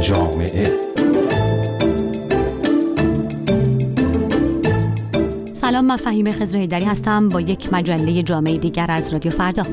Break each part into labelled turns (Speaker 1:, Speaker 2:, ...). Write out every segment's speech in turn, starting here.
Speaker 1: جامعه.
Speaker 2: سلام من فهیم خزر هستم با یک مجله جامعه دیگر از رادیو فردا.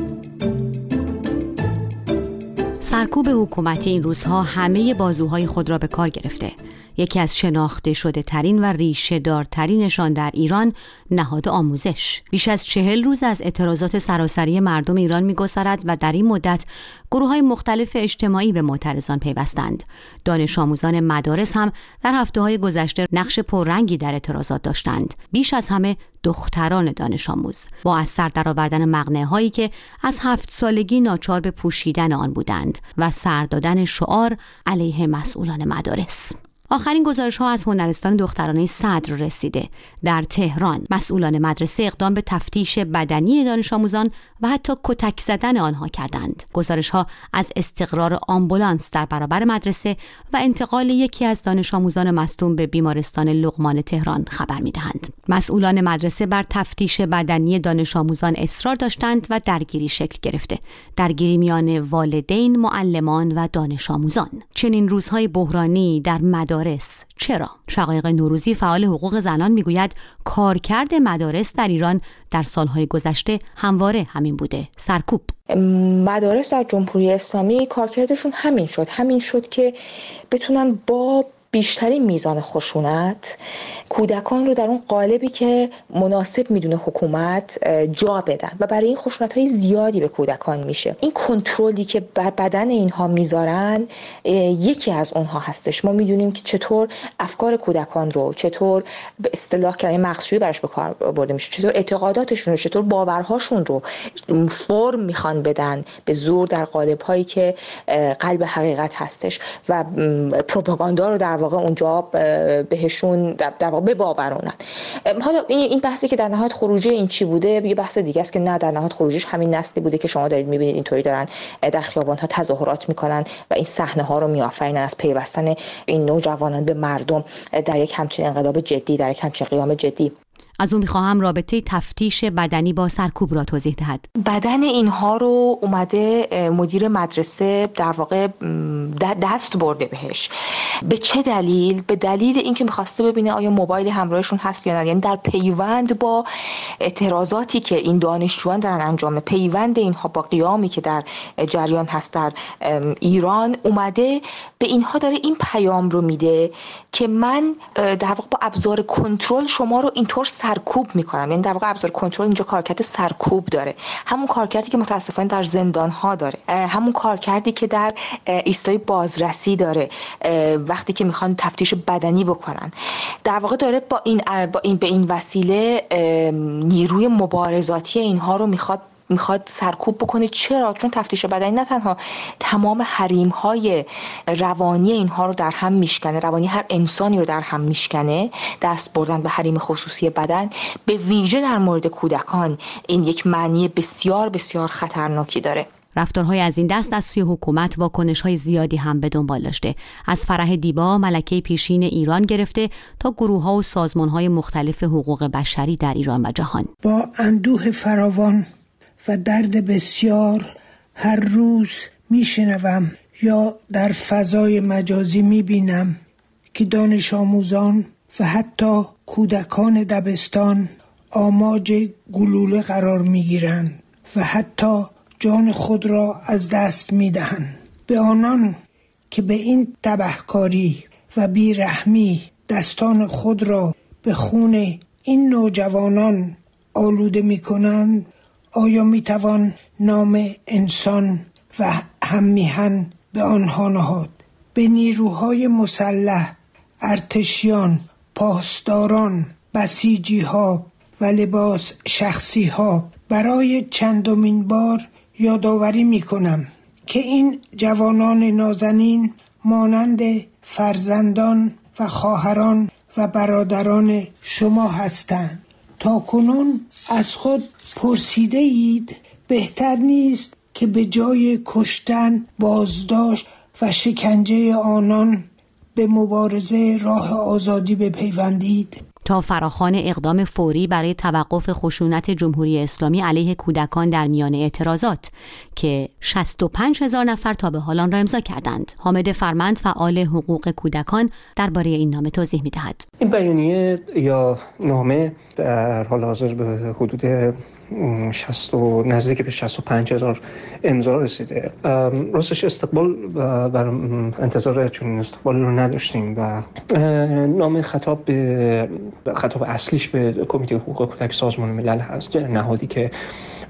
Speaker 2: سرکوب حکومتی این روزها همه بازوهای خود را به کار گرفته. یکی از شناخته شده ترین و ریشه دارترینشان در ایران نهاد آموزش. بیش از چهل روز از اعتراضات سراسری مردم ایران میگذرد و در این مدت گروه های مختلف اجتماعی به معترضان پیوستند. دانش آموزان مدارس هم در هفته های گذشته نقش پررنگی در اعتراضات داشتند. بیش از همه دختران دانش آموز. با از سر درآوردن مقنعه هایی که از هفت سالگی ناچار به پوشیدن آن بودند و سر دادن شعار علیه مسئولان مدارس. آخرین گزارش ها از هنرستان دخترانه صدر رسیده. در تهران مسئولان مدرسه اقدام به تفتیش بدنی دانش آموزان و حتی کتک زدن آنها کردند. گزارش ها از استقرار آمبولانس در برابر مدرسه و انتقال یکی از دانش آموزان مصدوم به بیمارستان لغمان تهران خبر می‌دهند. مسئولان مدرسه بر تفتیش بدنی دانش آموزان اصرار داشتند و درگیری شکل گرفته. درگیری میان والدین معلمان و دانش آموزان چنین روزهای بحرانی در مدارس. چرا؟ شقایق نوروزی فعال حقوق زنان می‌گوید کارکرد مدارس در ایران در سالهای گذشته همواره همین بوده. سرکوب.
Speaker 3: مدارس در جمهوری اسلامی کارکردشون همین شد. همین شد که بتونن با بیشترین میزان خشونت کودکان رو در اون قالبی که مناسب می‌دونه حکومت جا بدن و برای این خشونت های زیادی به کودکان میشه. این کنترلی که بر بدن اینها می‌ذارن یکی از اونها هستش. ما می‌دونیم که چطور افکار کودکان رو چطور به اصطلاح کلمه مخصوصی براش به کار برده میشه چطور اعتقاداتشون رو چطور باورهاشون رو فرم می‌خوان بدن به زور در قالب هایی که قلب حقیقت هستش و پروپاگاندا رو در واقع اونجا بهشون در واقع بباورونن حالا این بحثی که در نهایت خروجی این چی بوده؟ یه بحث دیگه است که نه در نهایت خروجیش همین نسلی بوده که شما دارید می‌بینید اینطوری دارن در خیابان ها تظاهرات می‌کنن و این صحنه ها رو میآفرینن از پیوستن این نوجوانان به مردم در یک همچین انقلاب جدی در یک همچین قیام جدی.
Speaker 2: از اون می‌خواهم رابطه تفتیش بدنی با سرکوب را توضیح دهد.
Speaker 3: بدن اینها رو اومده مدیر مدرسه در واقع دست برده بهش. به چه دلیل؟ به دلیل اینکه می‌خواسته ببینه آیا موبایل همراهشون هست یا نه. یعنی در پیوند با اعتراضاتی که این دانشجویان دارن انجام پیوند اینها با قیامی که در جریان هست در ایران اومده به اینها داره این پیام رو میده که من در واقع با ابزار کنترل شما رو اینطور سرکوب می‌کنم یعنی در واقع ابزار کنترل اینجا کارکرد سرکوب داره. همون کارکردی که متاسفانه در زندان ها داره همون کارکردی که در ایستای بازرسی داره. وقتی که می‌خوان تفتیش بدنی بکنن. در واقع داره با این با این به این وسیله نیروی مبارزاتی اینها رو می‌خواد می‌خواد سرکوب بکنه. چرا؟ چون تفتیش بدنی نه تنها تمام حریم های روانی اینها رو در هم میشکنه روانی هر انسانی رو در هم میشکنه دست بردن به حریم خصوصی بدن به ویژه در مورد کودکان. این یک معنی بسیار بسیار خطرناکی داره.
Speaker 2: رفتارهای از این دست از سوی حکومت واکنش های زیادی هم به دنبال داشته. از فرح دیبا ملکه پیشین ایران گرفته تا گروه ها و سازمان های مختلف حقوق بشری در ایران و جهان.
Speaker 4: با اندوه فراوان و درد بسیار هر روز میشنوم یا در فضای مجازی می‌بینم که دانش آموزان و حتی کودکان دبستان آماج گلوله قرار می‌گیرند و حتی جان خود را از دست می‌دهند. به آنان که به این تبهکاری و بیرحمی دستان خود را به خون این نوجوانان آلوده می کنند آیا می توان نام انسان و هممیهن به آنها نهاد؟ به نیروهای مسلح ارتشیان پاسداران بسیجی ها و لباس شخصی ها برای چندمین بار یادآوری می کنم که این جوانان نازنین مانند فرزندان و خواهران و برادران شما هستند. تا از خود پرسیده اید بهتر نیست که به جای کشتن بازداشت و شکنجه آنان به مبارزه راه آزادی بپیوندید.
Speaker 2: تا فراخان اقدام فوری برای توقف خشونت جمهوری اسلامی علیه کودکان در میان اعتراضات که 65 هزار نفر تا به حال آن را امضا کردند. حامد فرمند فعال حقوق کودکان درباره این نامه توضیح می‌دهد.
Speaker 1: این بیانیه یا نامه در حال حاضر به حدود 60 و نزدیک به 65 هزار امضا رسیده. راستش استقبال بر انتظار چون استقبال رو نداشتیم و نام خطاب به خطاب اصلیش به کمیته حقوق کودک سازمان ملل هست نهادی که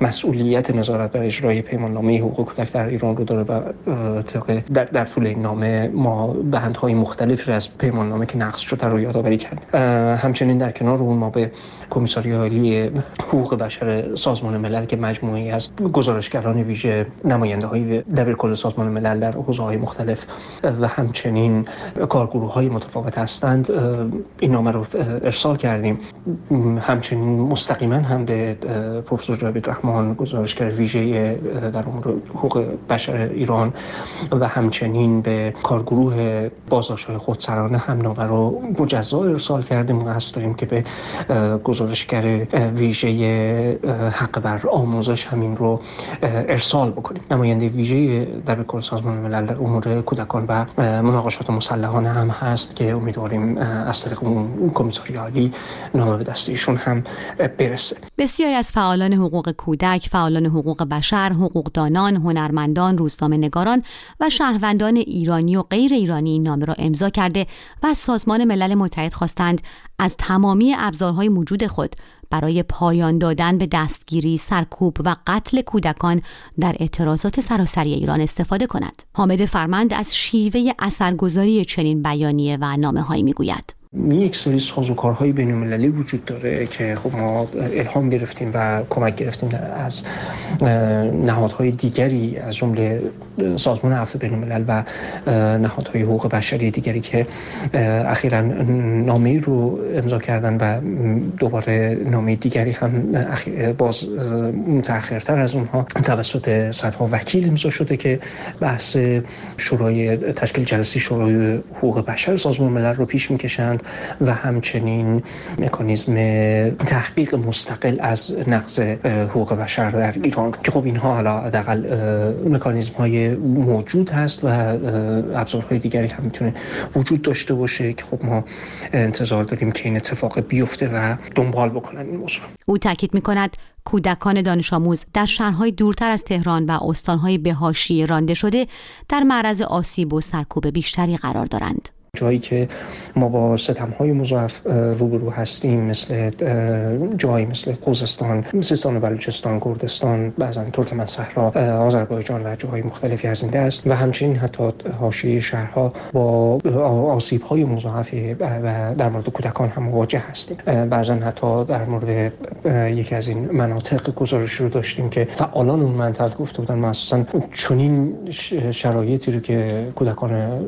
Speaker 1: مسئولیت نظارت بر اجرای پیمان نامه حقوق کودک در ایران رو داره و در, در طول این نامه ما بندهای مختلفی از پیمان نامه که نقص شده رو یادآوری کردیم. همچنین در کنار اون ما به کمیساری عالی حقوق بشر سازمان ملل که مجموعی از گزارشگران ویژه نماینده های دبیر سازمان ملل در حوزه های مختلف و همچنین کارگروه های متفاوت هستند این نامه رو ارسال کردیم. همچنین مستقیما هم به پروفسور جاوید رحمان گزارشگر ویژه در امور حقوق بشر ایران و همچنین به کارگروه بازداشت های خودسرانه هم رو مجزا ارسال کردیم. و هست داریم که به گزارشگر ویژه حق بر آموزش همین رو ارسال بکنیم. نماینده ویژه در کل سازمان ملل در امور کودکان و مناقشات مسلحانه هم هست که امیدواریم از طریق اون کمیساری عالی نامه به دست ایشون هم برسه.
Speaker 2: بسیاری از فعالان حقوق کودک، فعالان حقوق بشر، حقوقدانان، هنرمندان، روزنامه نگاران و شهروندان ایرانی و غیر ایرانی این نامه را امضا کرده و از سازمان ملل متحد خواستند از تمامی ابزارهای موجود خود برای پایان دادن به دستگیری، سرکوب و قتل کودکان در اعتراضات سراسری ایران استفاده کند. حامد فرمند از شیوه اثرگذاری چنین بیانیه و نامه هایی می‌گوید.
Speaker 1: یک سری سازوکارهای بین المللی وجود داره که خب ما الهام گرفتیم و کمک گرفتیم از نهادهای دیگری از جمله سازمان عفو بین الملل و نهادهای حقوق بشری دیگری که اخیرا نامه رو امضا کردن و دوباره نامه دیگری هم باز متأخرتر از اونها توسط صدها وکیل امضا شده که بحث شورای تشکیل جلسه شورای حقوق بشر سازمان ملل رو پیش می‌کشند و همچنین مکانیزم تحقیق مستقل از نقض حقوق بشر در ایران که خب اینها حالا حداقل مکانیزم های موجود هست و ابزارهای دیگری هم می‌تونه وجود داشته باشه که خب ما انتظار داریم که این اتفاق بیفته و دنبال بکنن این موضوع
Speaker 2: او تاکید می‌کند کودکان دانش آموز در شهرهای دورتر از تهران و استانهای بهاشی رانده شده در معرض آسیب و سرکوب بیشتری قرار دارند.
Speaker 1: جایی که ما با ستم های مضاعف روبرو هستیم مثل جایی مثل خوزستان سیستان و بلوچستان کردستان بعضا ترکمن صحرا آذربایجان و جاهای مختلفی از این دست و همچنین حتی حاشیه شهرها با آسیب های مضاعف و در مورد کودکان هم مواجه هستیم. بعضا حتی در مورد یکی از این مناطق گزارش رو داشتیم که فعالان اون منطقه گفته بودن ما چنین شرایطی رو که کودکان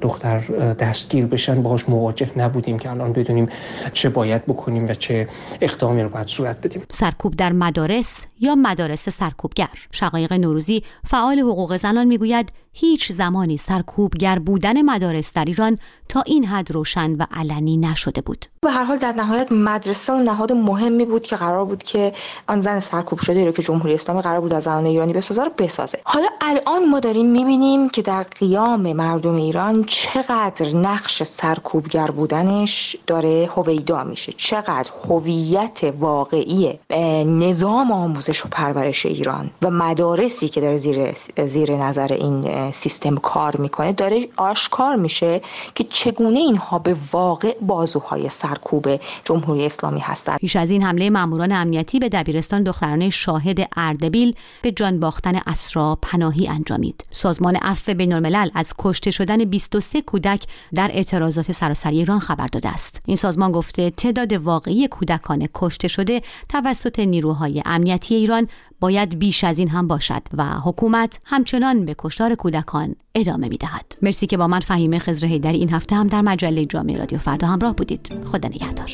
Speaker 1: دختر دستگیر بشن باهاش مواجه نبودیم که الان بدونیم چه باید بکنیم و چه اقدامی رو باید صورت بدیم.
Speaker 2: سرکوب در مدارس یا مدارس سرکوبگر؟ شقایق نوروزی فعال حقوق زنان می‌گوید هیچ زمانی سرکوبگر بودن مدارس در ایران تا این حد روشن و علنی نشده بود.
Speaker 3: به هر حال در نهایت مدرسه اون نهاد مهمی بود که قرار بود که آن زن سرکوب شده رو که جمهوری اسلامی قرار بود از زنان ایرانی بسازه رو بسازه. حالا الان ما داریم می‌بینیم که در قیام مردم ایران چقدر نقش سرکوبگر بودنش داره هویدا میشه. چقدر هویت واقعی نظام آموزش و پرورش ایران و مدارسی که در زیر زیر نظر این سیستم کار می‌کنه داره آشکار میشه که چگونه اینها به واقع بازوهای سرکوب جمهوری اسلامی هستند.
Speaker 2: پیش از این حمله ماموران امنیتی به دبیرستان دخترانه شاهد اردبیل به جان باختن اسرا پناهی انجامید. سازمان عفو بین الملل از کشته شدن 23 کودک در اعتراضات سراسری ایران خبر داده است. این سازمان گفته تعداد واقعی کودکان کشته شده توسط نیروهای امنیتی ایران باید بیش از این هم باشد و حکومت همچنان به کشتار کودکان ادامه می دهد. مرسی که با من فهیمه خزر در این هفته هم در مجله جامعه رادیو فردا همراه بودید. خدا نگهدار.